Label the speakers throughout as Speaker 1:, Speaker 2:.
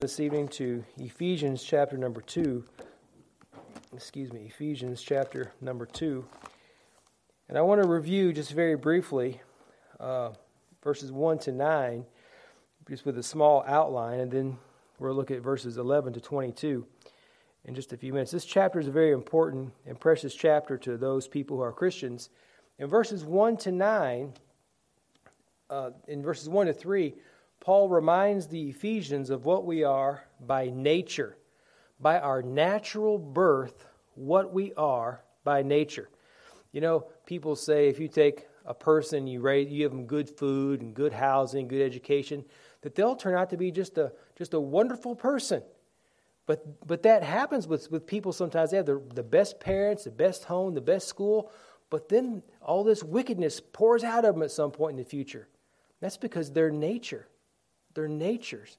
Speaker 1: this evening to Ephesians chapter number 2. Excuse me, Ephesians chapter number 2. And I want to review just very briefly uh, verses 1 to 9, just with a small outline, and then we'll look at verses 11 to 22 in just a few minutes. This chapter is a very important and precious chapter to those people who are Christians. In verses 1 to 9, uh, in verses 1 to 3, Paul reminds the Ephesians of what we are by nature, by our natural birth, what we are by nature. You know, people say if you take a person, you raise, you give them good food and good housing, good education, that they'll turn out to be just a just a wonderful person. But but that happens with, with people sometimes. They have the, the best parents, the best home, the best school, but then all this wickedness pours out of them at some point in the future. That's because their nature their natures.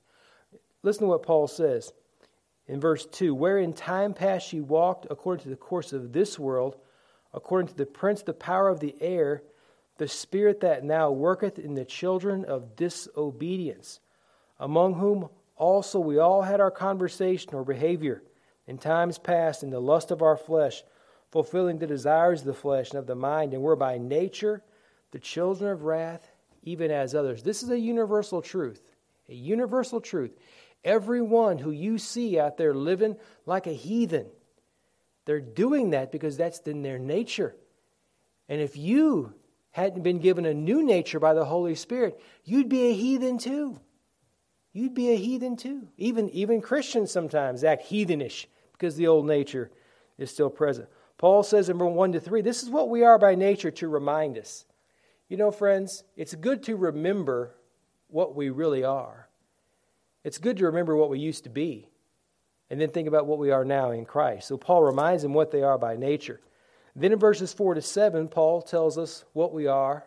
Speaker 1: Listen to what Paul says in verse 2 Where in time past ye walked according to the course of this world, according to the prince, the power of the air, the spirit that now worketh in the children of disobedience, among whom also we all had our conversation or behavior in times past in the lust of our flesh, fulfilling the desires of the flesh and of the mind, and were by nature the children of wrath, even as others. This is a universal truth a universal truth. Everyone who you see out there living like a heathen, they're doing that because that's in their nature. And if you hadn't been given a new nature by the Holy Spirit, you'd be a heathen too. You'd be a heathen too. Even, even Christians sometimes act heathenish because the old nature is still present. Paul says in verse 1 to 3, this is what we are by nature to remind us. You know, friends, it's good to remember what we really are. It's good to remember what we used to be and then think about what we are now in Christ. So Paul reminds them what they are by nature. Then in verses 4 to 7, Paul tells us what we are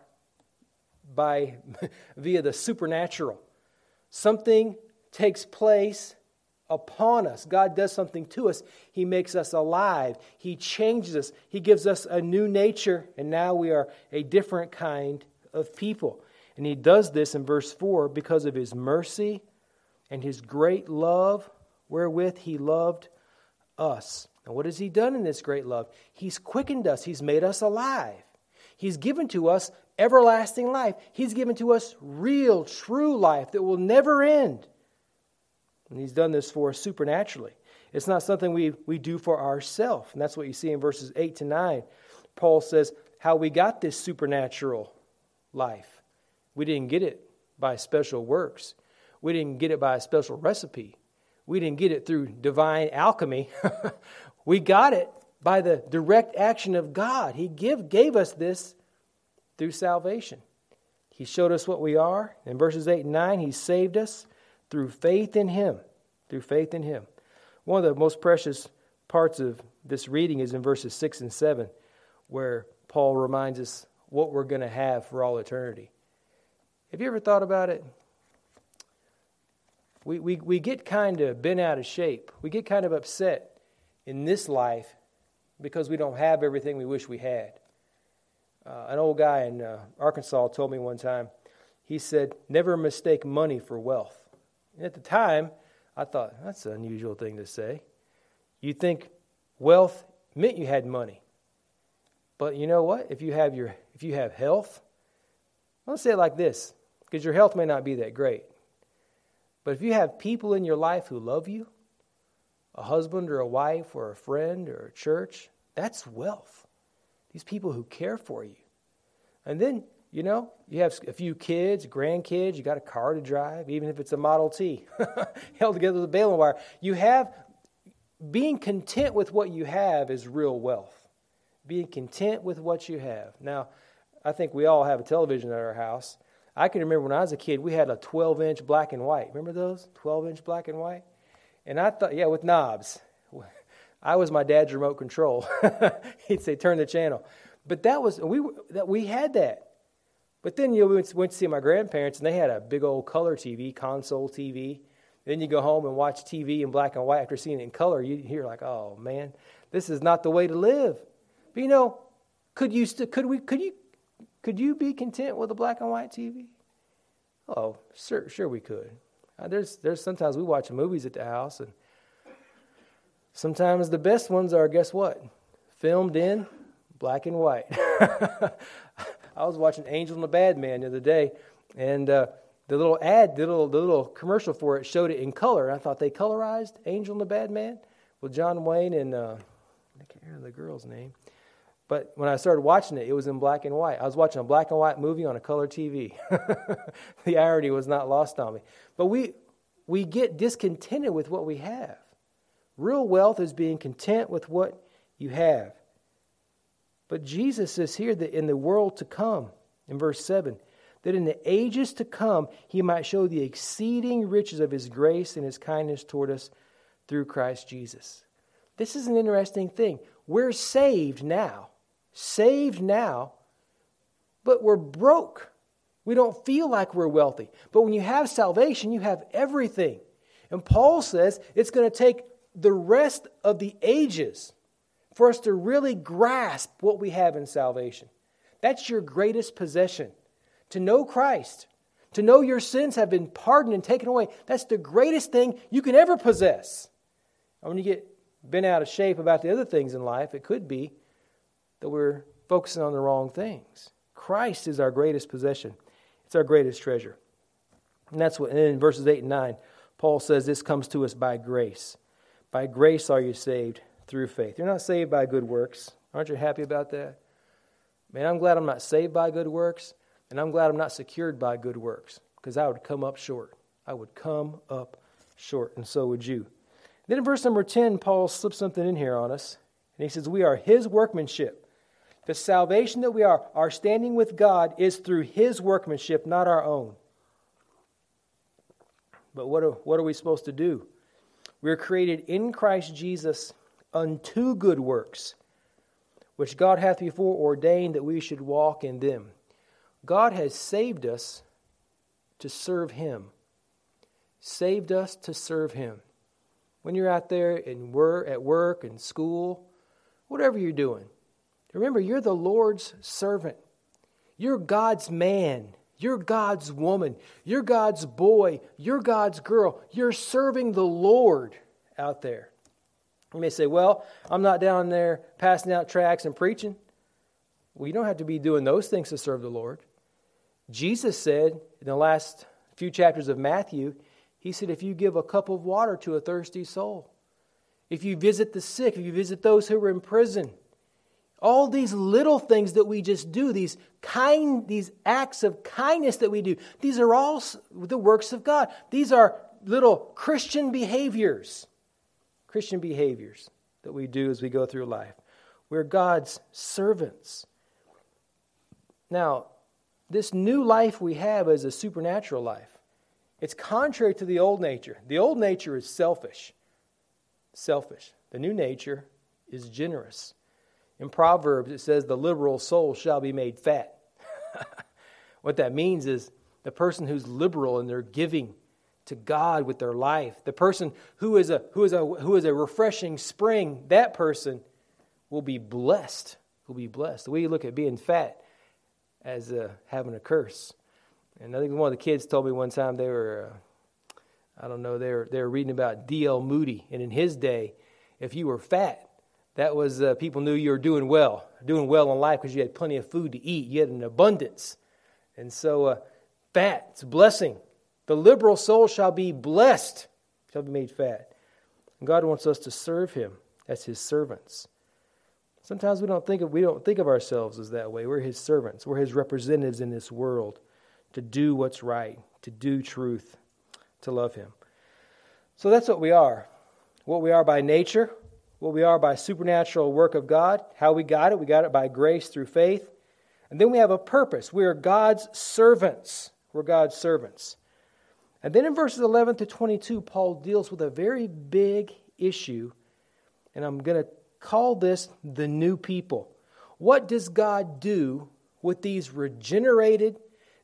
Speaker 1: by via the supernatural. Something takes place upon us. God does something to us. He makes us alive. He changes us. He gives us a new nature, and now we are a different kind of people. And he does this in verse 4 because of his mercy and his great love wherewith he loved us. And what has he done in this great love? He's quickened us, he's made us alive. He's given to us everlasting life. He's given to us real, true life that will never end. And he's done this for us supernaturally. It's not something we, we do for ourselves. And that's what you see in verses 8 to 9. Paul says how we got this supernatural life. We didn't get it by special works. We didn't get it by a special recipe. We didn't get it through divine alchemy. we got it by the direct action of God. He give, gave us this through salvation. He showed us what we are. In verses 8 and 9, He saved us through faith in Him. Through faith in Him. One of the most precious parts of this reading is in verses 6 and 7, where Paul reminds us what we're going to have for all eternity. Have you ever thought about it? We, we, we get kind of bent out of shape. We get kind of upset in this life because we don't have everything we wish we had. Uh, an old guy in uh, Arkansas told me one time, he said, Never mistake money for wealth. And at the time, I thought, that's an unusual thing to say. You think wealth meant you had money. But you know what? If you have, your, if you have health, let's say it like this because your health may not be that great. But if you have people in your life who love you, a husband or a wife or a friend or a church, that's wealth. These people who care for you. And then, you know, you have a few kids, grandkids, you got a car to drive, even if it's a Model T, held together with a baling wire. You have, being content with what you have is real wealth. Being content with what you have. Now, I think we all have a television at our house. I can remember when I was a kid, we had a 12 inch black and white. Remember those? 12 inch black and white? And I thought, yeah, with knobs. I was my dad's remote control. He'd say, turn the channel. But that was, we, that, we had that. But then you went, to see my grandparents, and they had a big old color TV, console TV. Then you go home and watch TV in black and white after seeing it in color. You hear like, oh man, this is not the way to live. But you know, could you st- could we could you could you be content with a black and white TV? Oh, sure, sure we could. Uh, there's, there's sometimes we watch movies at the house, and sometimes the best ones are, guess what? Filmed in black and white. I was watching Angel and the Bad Man the other day, and uh, the little ad, the little, the little commercial for it showed it in color. I thought they colorized Angel and the Bad Man with John Wayne and uh, I can't remember the girl's name. But when I started watching it, it was in black and white. I was watching a black and white movie on a color TV. the irony was not lost on me. But we, we get discontented with what we have. Real wealth is being content with what you have. But Jesus says here that in the world to come, in verse 7, that in the ages to come he might show the exceeding riches of his grace and his kindness toward us through Christ Jesus. This is an interesting thing. We're saved now saved now, but we're broke. We don't feel like we're wealthy. But when you have salvation, you have everything. And Paul says it's going to take the rest of the ages for us to really grasp what we have in salvation. That's your greatest possession. To know Christ, to know your sins have been pardoned and taken away. That's the greatest thing you can ever possess. And when you get bent out of shape about the other things in life, it could be that we're focusing on the wrong things. Christ is our greatest possession, it's our greatest treasure. And that's what, and in verses 8 and 9, Paul says this comes to us by grace. By grace are you saved through faith. You're not saved by good works. Aren't you happy about that? Man, I'm glad I'm not saved by good works, and I'm glad I'm not secured by good works, because I would come up short. I would come up short, and so would you. Then in verse number 10, Paul slips something in here on us, and he says, We are his workmanship the salvation that we are, our standing with God, is through His workmanship, not our own. But what are, what are we supposed to do? We are created in Christ Jesus unto good works, which God hath before ordained that we should walk in them. God has saved us to serve Him. Saved us to serve Him. When you're out there in work, at work and school, whatever you're doing, Remember, you're the Lord's servant. You're God's man. You're God's woman. You're God's boy. You're God's girl. You're serving the Lord out there. You may say, Well, I'm not down there passing out tracts and preaching. Well, you don't have to be doing those things to serve the Lord. Jesus said in the last few chapters of Matthew, He said, If you give a cup of water to a thirsty soul, if you visit the sick, if you visit those who are in prison, all these little things that we just do, these kind, these acts of kindness that we do, these are all the works of God. These are little Christian behaviors. Christian behaviors that we do as we go through life. We're God's servants. Now, this new life we have is a supernatural life. It's contrary to the old nature. The old nature is selfish. Selfish. The new nature is generous. In Proverbs, it says, The liberal soul shall be made fat. what that means is the person who's liberal in their giving to God with their life, the person who is a, who is a, who is a refreshing spring, that person will be blessed. Will be blessed. You look at being fat as uh, having a curse. And I think one of the kids told me one time they were, uh, I don't know, they were, they were reading about D.L. Moody. And in his day, if you were fat, that was uh, people knew you were doing well, doing well in life because you had plenty of food to eat. You had an abundance. And so, uh, fat, it's a blessing. The liberal soul shall be blessed, shall be made fat. And God wants us to serve Him as His servants. Sometimes we don't think of, we don't think of ourselves as that way. We're His servants, we're His representatives in this world to do what's right, to do truth, to love Him. So that's what we are. What we are by nature, what we are by supernatural work of God. How we got it? We got it by grace through faith. And then we have a purpose. We are God's servants. We're God's servants. And then in verses 11 to 22, Paul deals with a very big issue, and I'm going to call this the new people. What does God do with these regenerated,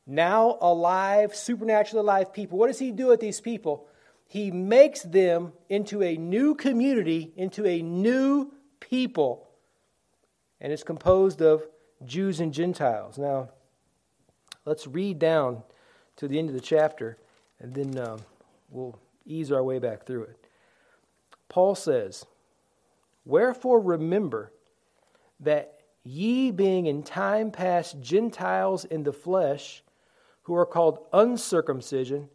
Speaker 1: now alive, supernaturally alive people? What does He do with these people he makes them into a new community, into a new people. And it's composed of Jews and Gentiles. Now, let's read down to the end of the chapter, and then um, we'll ease our way back through it. Paul says, Wherefore remember that ye, being in time past Gentiles in the flesh, who are called uncircumcision,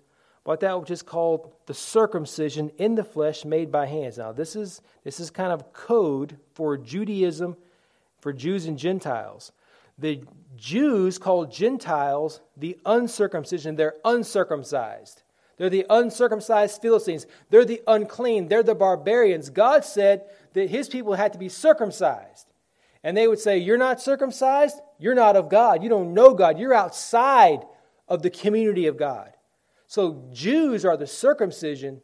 Speaker 1: but that which is called the circumcision in the flesh made by hands. Now, this is, this is kind of code for Judaism, for Jews and Gentiles. The Jews called Gentiles the uncircumcision, they're uncircumcised. They're the uncircumcised Philistines. They're the unclean. They're the barbarians. God said that his people had to be circumcised. And they would say, You're not circumcised? You're not of God. You don't know God. You're outside of the community of God. So Jews are the circumcision,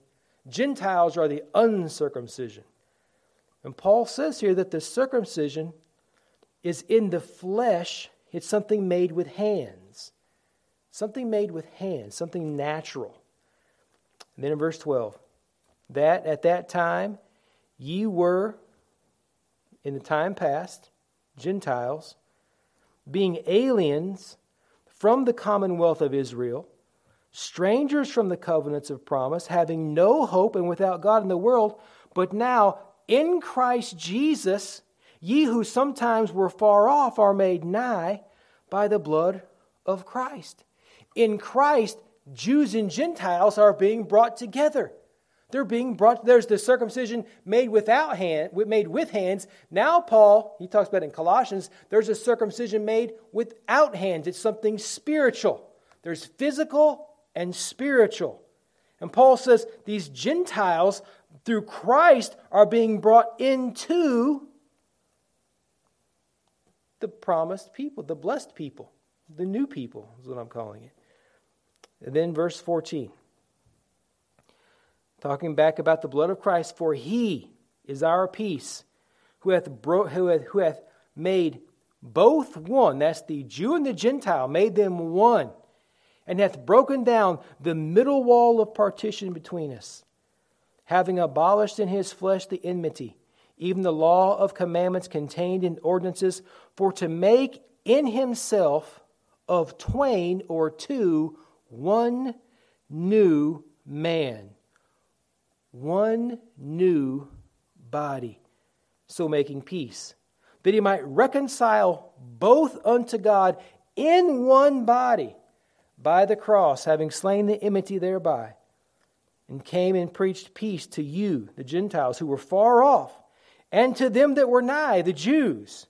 Speaker 1: Gentiles are the uncircumcision. And Paul says here that the circumcision is in the flesh, it's something made with hands. Something made with hands, something natural. And then in verse 12, that at that time ye were, in the time past, Gentiles, being aliens from the commonwealth of Israel, strangers from the covenants of promise, having no hope and without God in the world, but now in Christ Jesus, ye who sometimes were far off are made nigh by the blood of Christ. In Christ, Jews and Gentiles are being brought together. They're being brought, there's the circumcision made without hand, made with hands. Now, Paul, he talks about in Colossians, there's a circumcision made without hands. It's something spiritual. There's physical and spiritual. And Paul says these Gentiles, through Christ, are being brought into the promised people, the blessed people, the new people, is what I'm calling it. And then verse 14. Talking back about the blood of Christ, for he is our peace, who hath, bro- who hath, who hath made both one, that's the Jew and the Gentile, made them one, and hath broken down the middle wall of partition between us, having abolished in his flesh the enmity, even the law of commandments contained in ordinances, for to make in himself of twain or two one new man one new body, so making peace, that he might reconcile both unto God in one body by the cross, having slain the enmity thereby, and came and preached peace to you, the Gentiles, who were far off, and to them that were nigh, the Jews.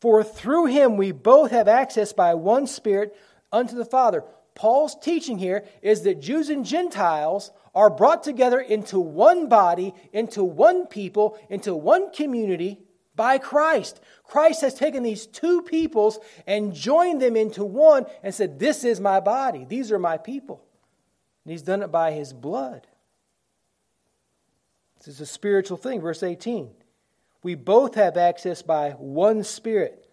Speaker 1: For through him we both have access by one Spirit unto the Father. Paul's teaching here is that Jews and Gentiles are brought together into one body, into one people, into one community by Christ. Christ has taken these two peoples and joined them into one and said, This is my body, these are my people. And he's done it by his blood. This is a spiritual thing. Verse 18. We both have access by one Spirit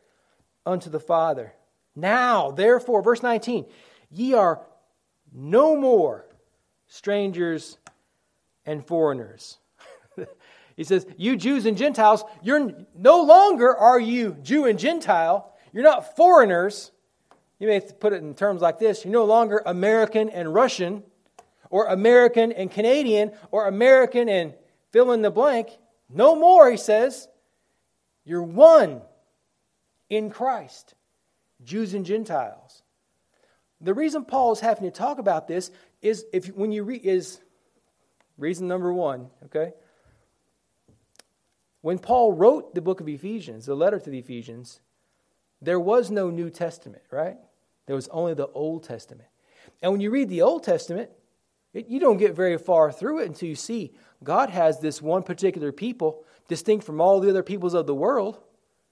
Speaker 1: unto the Father. Now, therefore, verse 19, Ye are no more strangers and foreigners. He says, You Jews and Gentiles, you're no longer are you Jew and Gentile. You're not foreigners. You may put it in terms like this you're no longer American and Russian, or American and Canadian, or American and fill in the blank. No more, he says. You're one in Christ, Jews and Gentiles. The reason Paul is having to talk about this is if when you read is reason number one, okay? When Paul wrote the book of Ephesians, the letter to the Ephesians, there was no New Testament, right? There was only the Old Testament. And when you read the Old Testament, it, you don't get very far through it until you see God has this one particular people distinct from all the other peoples of the world,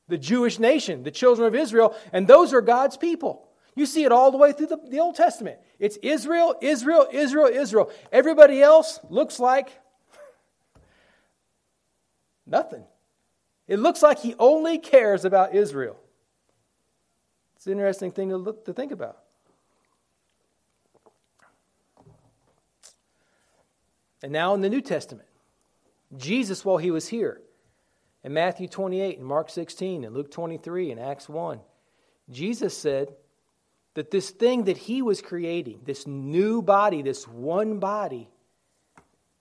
Speaker 1: the Jewish nation, the children of Israel, and those are God's people. You see it all the way through the, the Old Testament. It's Israel, Israel, Israel, Israel. Everybody else looks like nothing. It looks like he only cares about Israel. It's an interesting thing to, look, to think about. And now in the New Testament, Jesus, while he was here, in Matthew 28 and Mark 16 and Luke 23 and Acts 1, Jesus said, that this thing that he was creating, this new body, this one body,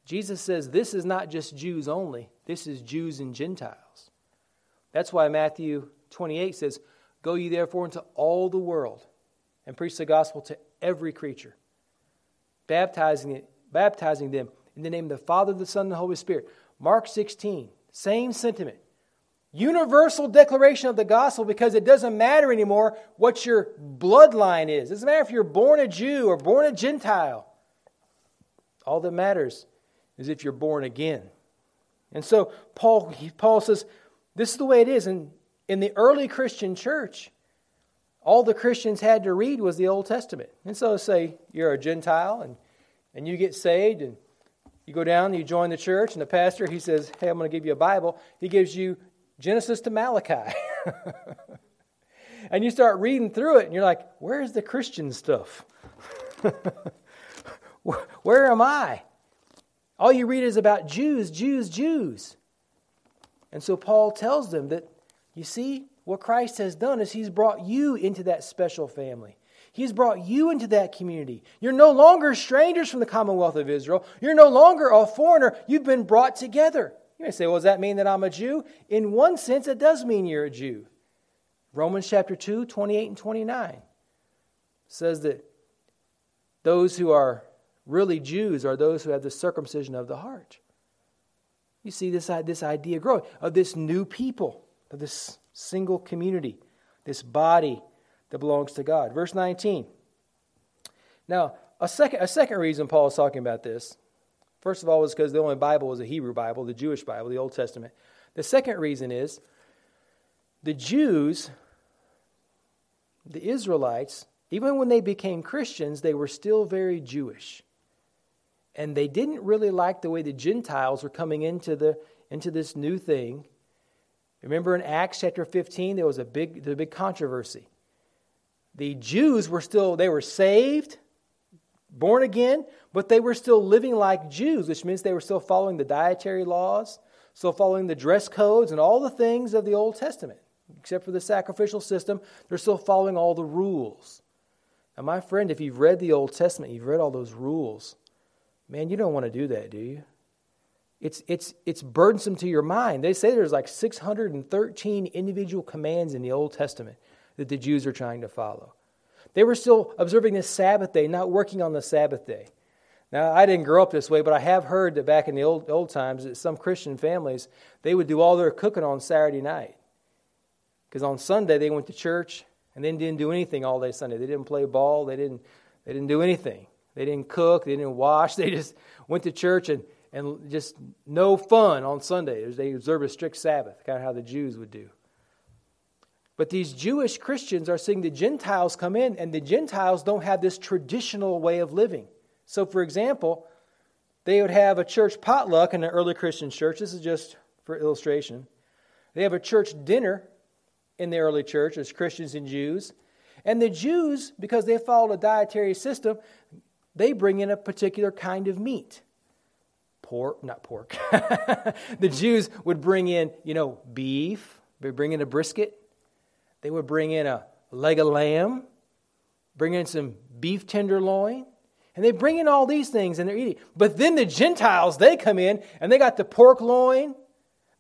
Speaker 1: Jesus says this is not just Jews only, this is Jews and Gentiles. That's why Matthew 28 says, Go ye therefore into all the world and preach the gospel to every creature, baptizing, it, baptizing them in the name of the Father, the Son, and the Holy Spirit. Mark 16, same sentiment. Universal declaration of the gospel because it doesn't matter anymore what your bloodline is. It doesn't matter if you're born a Jew or born a Gentile. All that matters is if you're born again. And so Paul, Paul says, this is the way it is. And in the early Christian church, all the Christians had to read was the Old Testament. And so say you're a Gentile and, and you get saved and you go down, and you join the church, and the pastor, he says, Hey, I'm going to give you a Bible. He gives you Genesis to Malachi. and you start reading through it, and you're like, Where's the Christian stuff? Where am I? All you read is about Jews, Jews, Jews. And so Paul tells them that, you see, what Christ has done is he's brought you into that special family. He's brought you into that community. You're no longer strangers from the commonwealth of Israel. You're no longer a foreigner. You've been brought together. You may say, well, does that mean that I'm a Jew? In one sense, it does mean you're a Jew. Romans chapter 2, 28 and 29 says that those who are really Jews are those who have the circumcision of the heart. You see this, this idea growing of this new people, of this single community, this body that belongs to God. Verse 19. Now, a second, a second reason Paul is talking about this, first of all, was because the only Bible was a Hebrew Bible, the Jewish Bible, the Old Testament. The second reason is the Jews, the Israelites, even when they became Christians, they were still very Jewish. And they didn't really like the way the Gentiles were coming into, the, into this new thing. Remember in Acts chapter 15, there was a big, a big controversy the Jews were still, they were saved, born again, but they were still living like Jews, which means they were still following the dietary laws, still following the dress codes and all the things of the Old Testament. Except for the sacrificial system, they're still following all the rules. Now, my friend, if you've read the Old Testament, you've read all those rules. Man, you don't want to do that, do you? It's, it's, it's burdensome to your mind. They say there's like 613 individual commands in the Old Testament that the Jews are trying to follow. They were still observing the Sabbath day, not working on the Sabbath day. Now, I didn't grow up this way, but I have heard that back in the old, old times that some Christian families, they would do all their cooking on Saturday night. Because on Sunday they went to church and then didn't do anything all day Sunday. They didn't play ball, they didn't, they didn't do anything. They didn't cook, they didn't wash, they just went to church and, and just no fun on Sunday. They observed a strict Sabbath, kind of how the Jews would do. But these Jewish Christians are seeing the Gentiles come in, and the Gentiles don't have this traditional way of living. So, for example, they would have a church potluck in an early Christian church. This is just for illustration. They have a church dinner in the early church as Christians and Jews. And the Jews, because they followed a dietary system, they bring in a particular kind of meat. Pork, not pork. the Jews would bring in, you know, beef, they bring in a brisket, they would bring in a leg of lamb, bring in some beef tenderloin, and they bring in all these things and they're eating. But then the Gentiles, they come in and they got the pork loin,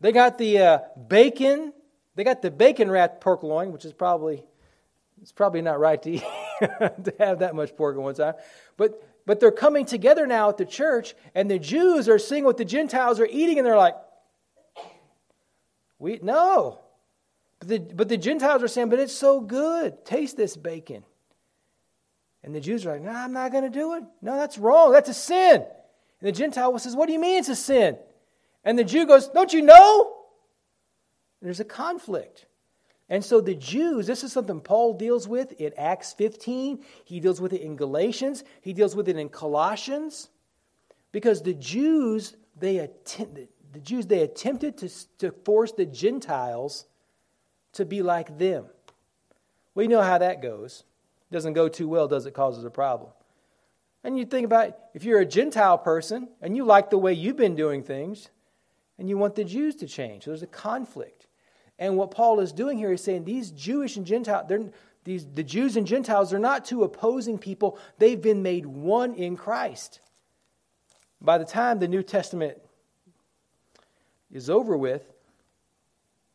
Speaker 1: they got the uh, bacon, they got the bacon wrapped pork loin, which is probably it's probably not right to, eat, to have that much pork at one time. But but they're coming together now at the church, and the Jews are seeing what the Gentiles are eating, and they're like, "We no, but the, but the Gentiles are saying, but it's so good. Taste this bacon. And the Jews are like, no, I'm not going to do it. No, that's wrong. That's a sin. And the Gentile says, what do you mean it's a sin? And the Jew goes, don't you know? There's a conflict. And so the Jews, this is something Paul deals with in Acts 15. He deals with it in Galatians. He deals with it in Colossians. Because the Jews, they attempted, the Jews, they attempted to, to force the Gentiles to be like them. We know how that goes. It doesn't go too well, does it? Causes a problem. And you think about if you're a Gentile person and you like the way you've been doing things and you want the Jews to change, there's a conflict. And what Paul is doing here is saying these Jewish and Gentile, these, the Jews and Gentiles they're not two opposing people. They've been made one in Christ. by the time the New Testament is over with,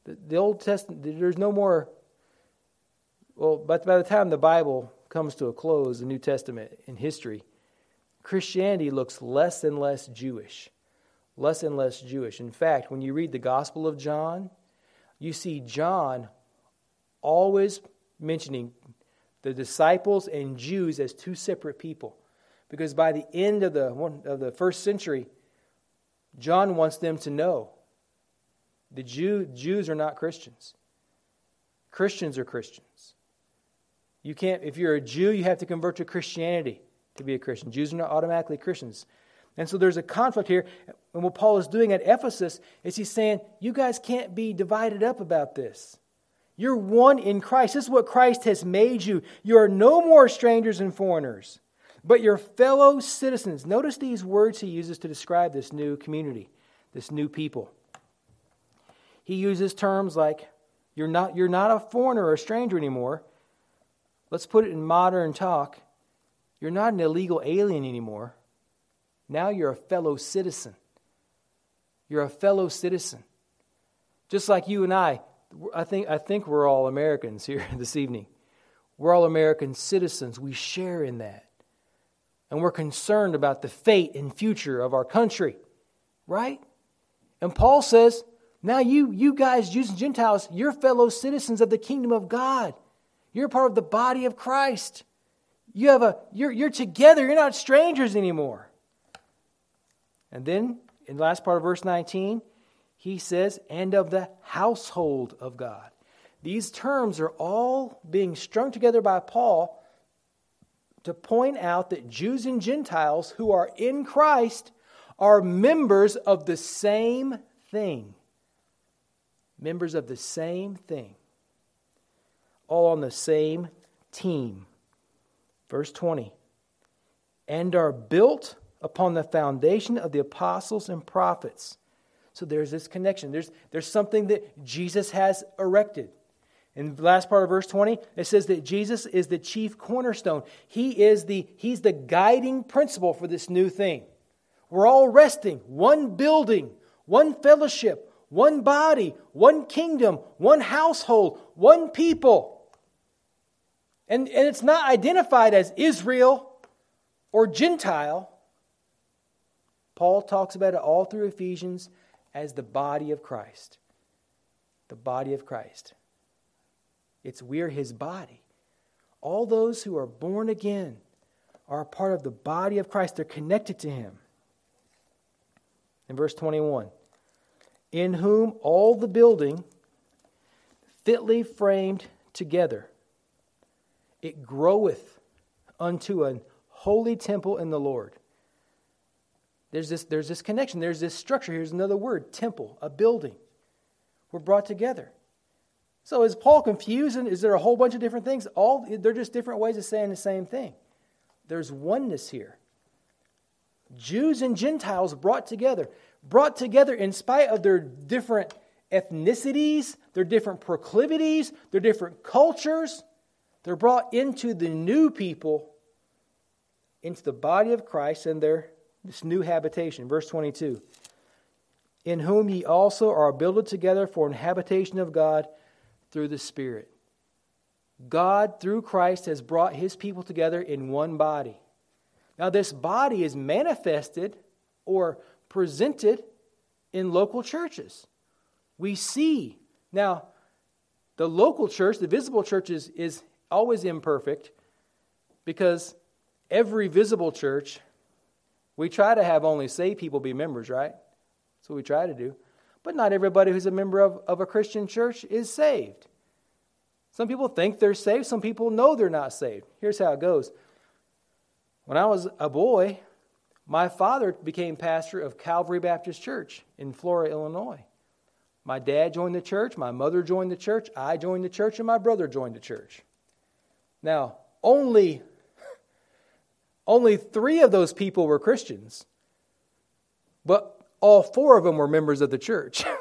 Speaker 1: the, the Old Testament, there's no more. Well, but by the time the Bible comes to a close, the New Testament in history, Christianity looks less and less Jewish. Less and less Jewish. In fact, when you read the Gospel of John, you see John always mentioning the disciples and Jews as two separate people. Because by the end of the, of the first century, John wants them to know the Jew, Jews are not Christians. Christians are Christians. You can't, if you're a Jew, you have to convert to Christianity to be a Christian. Jews are not automatically Christians. And so there's a conflict here. And what Paul is doing at Ephesus is he's saying, you guys can't be divided up about this. You're one in Christ. This is what Christ has made you. You are no more strangers and foreigners, but your fellow citizens. Notice these words he uses to describe this new community, this new people. He uses terms like, you're not, you're not a foreigner or a stranger anymore. Let's put it in modern talk. You're not an illegal alien anymore. Now you're a fellow citizen. You're a fellow citizen. Just like you and I, I think, I think we're all Americans here this evening. We're all American citizens. We share in that. And we're concerned about the fate and future of our country, right? And Paul says, now you, you guys, Jews and Gentiles, you're fellow citizens of the kingdom of God. You're part of the body of Christ. You have a, you're, you're together. You're not strangers anymore. And then in the last part of verse 19, he says, and of the household of God. These terms are all being strung together by Paul to point out that Jews and Gentiles who are in Christ are members of the same thing. Members of the same thing. All on the same team. Verse 20. And are built upon the foundation of the apostles and prophets. So there's this connection. There's, there's something that Jesus has erected. In the last part of verse 20, it says that Jesus is the chief cornerstone. He is the, he's the guiding principle for this new thing. We're all resting, one building, one fellowship, one body, one kingdom, one household, one people. And, and it's not identified as Israel or Gentile. Paul talks about it all through Ephesians as the body of Christ. The body of Christ. It's we're his body. All those who are born again are a part of the body of Christ. They're connected to him. In verse 21, in whom all the building fitly framed together, it groweth unto an holy temple in the Lord. There's this, there's this connection. There's this structure. Here's another word temple, a building. We're brought together. So is Paul confused? Is there a whole bunch of different things? All they're just different ways of saying the same thing. There's oneness here. Jews and Gentiles brought together, brought together in spite of their different ethnicities, their different proclivities, their different cultures. They're brought into the new people, into the body of Christ, and they're this new habitation. Verse 22 In whom ye also are builded together for an habitation of God through the Spirit. God, through Christ, has brought his people together in one body. Now, this body is manifested or presented in local churches. We see. Now, the local church, the visible church, is, is always imperfect because every visible church we try to have only saved people be members, right? That's what we try to do. But not everybody who's a member of, of a Christian church is saved. Some people think they're saved, some people know they're not saved. Here's how it goes. When I was a boy, my father became pastor of Calvary Baptist Church in Flora, Illinois. My dad joined the church, my mother joined the church, I joined the church, and my brother joined the church. Now, only only three of those people were Christians, but all four of them were members of the church.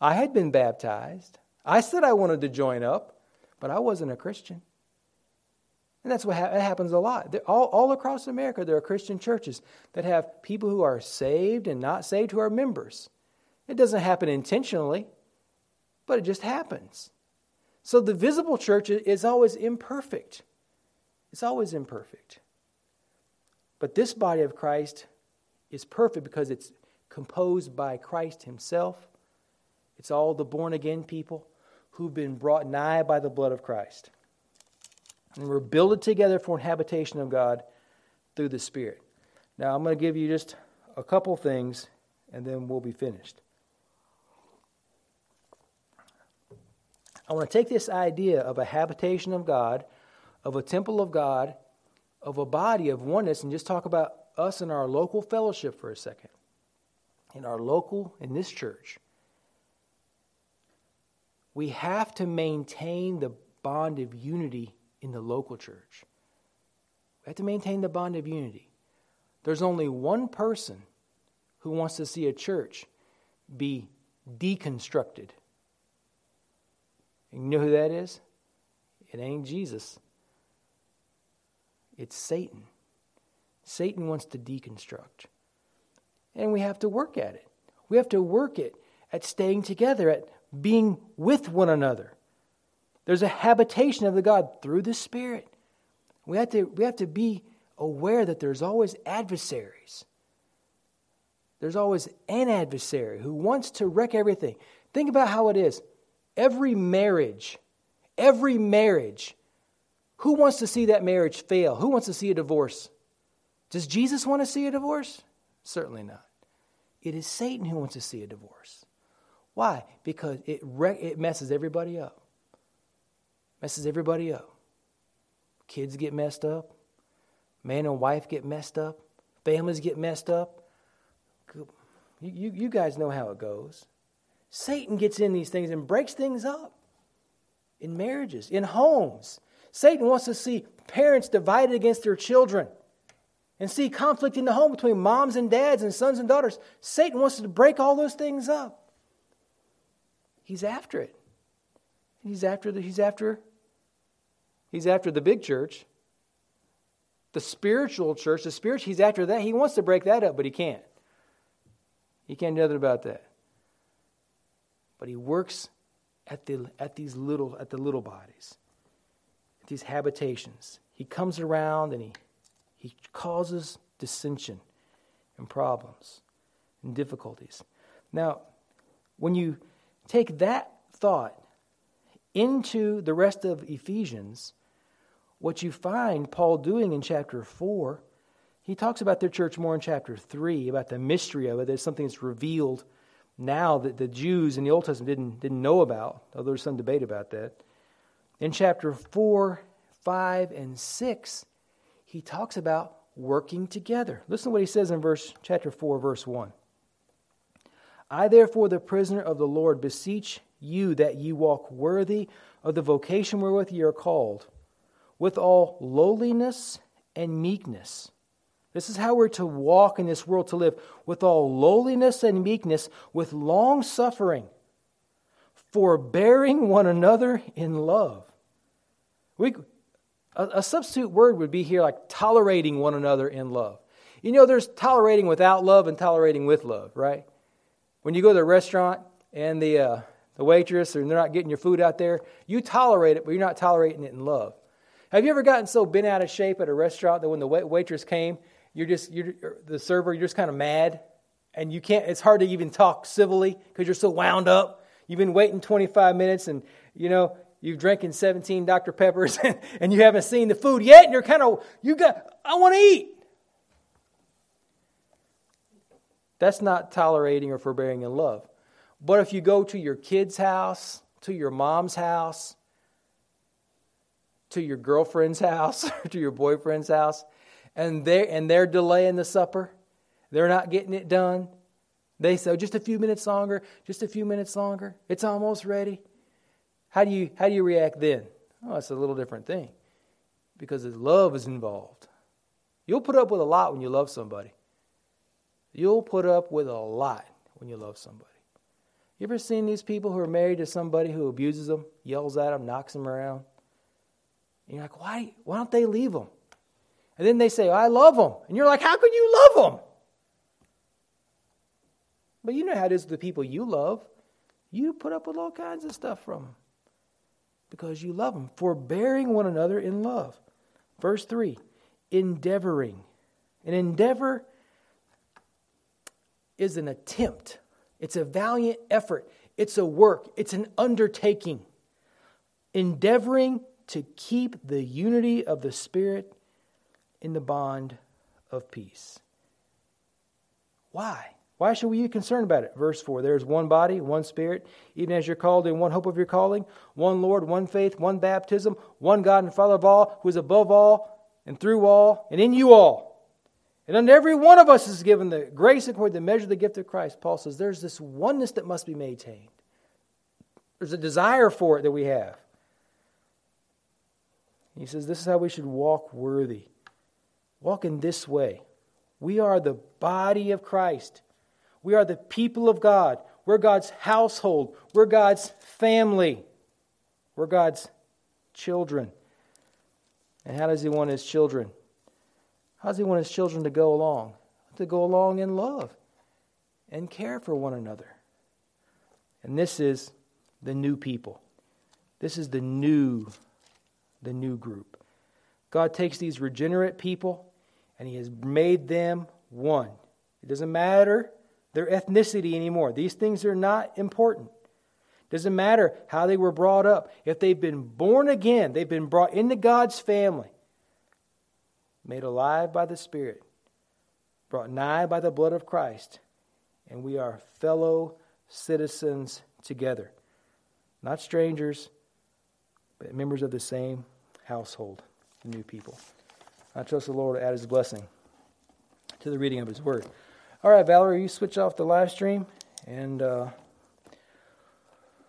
Speaker 1: I had been baptized. I said I wanted to join up, but I wasn't a Christian. And that's what ha- that happens a lot. All, all across America, there are Christian churches that have people who are saved and not saved who are members. It doesn't happen intentionally, but it just happens. So the visible church is always imperfect. It's always imperfect. But this body of Christ is perfect because it's composed by Christ Himself. It's all the born again people who've been brought nigh by the blood of Christ. And we're builded together for an habitation of God through the Spirit. Now, I'm going to give you just a couple things, and then we'll be finished. I want to take this idea of a habitation of God, of a temple of God, of a body of oneness, and just talk about us in our local fellowship for a second. In our local, in this church, we have to maintain the bond of unity in the local church. We have to maintain the bond of unity. There's only one person who wants to see a church be deconstructed. You know who that is? It ain't Jesus, it's Satan. Satan wants to deconstruct. And we have to work at it. We have to work it at staying together, at being with one another. There's a habitation of the God through the Spirit. We have to, we have to be aware that there's always adversaries. There's always an adversary who wants to wreck everything. Think about how it is. Every marriage, every marriage, who wants to see that marriage fail? Who wants to see a divorce? Does Jesus want to see a divorce? Certainly not. It is Satan who wants to see a divorce. Why? Because it, it messes everybody up messes everybody up. Kids get messed up. Man and wife get messed up. Families get messed up. You, you, you guys know how it goes. Satan gets in these things and breaks things up in marriages, in homes. Satan wants to see parents divided against their children and see conflict in the home between moms and dads and sons and daughters. Satan wants to break all those things up. He's after it. He's after the, he's after He's after the big church. The spiritual church, the spiritual, he's after that. He wants to break that up, but he can't. He can't do nothing about that. But he works at the at these little at the little bodies, these habitations. He comes around and he he causes dissension and problems and difficulties. Now, when you take that thought into the rest of Ephesians, what you find Paul doing in chapter 4, he talks about their church more in chapter 3, about the mystery of it. There's something that's revealed now that the Jews in the Old Testament didn't, didn't know about, although there's some debate about that. In chapter 4, 5, and 6, he talks about working together. Listen to what he says in verse chapter 4, verse 1. I, therefore, the prisoner of the Lord, beseech you that ye walk worthy of the vocation wherewith ye are called with all lowliness and meekness. This is how we're to walk in this world to live with all lowliness and meekness, with long suffering, forbearing one another in love. We, a, a substitute word would be here like tolerating one another in love. You know, there's tolerating without love and tolerating with love, right? When you go to a restaurant and the, uh, the waitress and they're not getting your food out there, you tolerate it, but you're not tolerating it in love. Have you ever gotten so bent out of shape at a restaurant that when the waitress came, you're just you're, the server, you're just kind of mad, and you can't. It's hard to even talk civilly because you're so wound up. You've been waiting 25 minutes, and you know you've drinking 17 Dr Peppers, and, and you haven't seen the food yet, and you're kind of you got. I want to eat. That's not tolerating or forbearing in love. But if you go to your kid's house, to your mom's house, to your girlfriend's house or to your boyfriend's house and they're, and they're delaying the supper, they're not getting it done. They say, oh, just a few minutes longer, just a few minutes longer. It's almost ready. How do you, how do you react then? Oh, it's a little different thing because love is involved. You'll put up with a lot when you love somebody. You'll put up with a lot when you love somebody. You ever seen these people who are married to somebody who abuses them, yells at them, knocks them around? And you're like, why, why don't they leave them? And then they say, oh, I love them. And you're like, how can you love them? But you know how it is with the people you love. You put up with all kinds of stuff from them because you love them, forbearing one another in love. Verse 3 endeavoring. An endeavor is an attempt, it's a valiant effort, it's a work, it's an undertaking. Endeavoring to keep the unity of the Spirit in the bond of peace. Why? Why should we be concerned about it? Verse 4 There is one body, one spirit, even as you're called in one hope of your calling, one Lord, one faith, one baptism, one God and Father of all, who is above all, and through all, and in you all. And unto every one of us is given the grace according to the measure of the gift of Christ. Paul says there's this oneness that must be maintained. There's a desire for it that we have. He says this is how we should walk worthy. Walk in this way. We are the body of Christ. We are the people of God. We're God's household. We're God's family. We're God's children. And how does He want His children? How does He want His children to go along? To go along in love and care for one another. And this is the new people. This is the new, the new group. God takes these regenerate people and He has made them one. It doesn't matter their ethnicity anymore. These things are not important. Doesn't matter how they were brought up. If they've been born again, they've been brought into God's family, made alive by the Spirit, brought nigh by the blood of Christ, and we are fellow citizens together. Not strangers, but members of the same household, the new people. I trust the Lord to add his blessing to the reading of his word. All right, Valerie, you switch off the live stream and. Uh,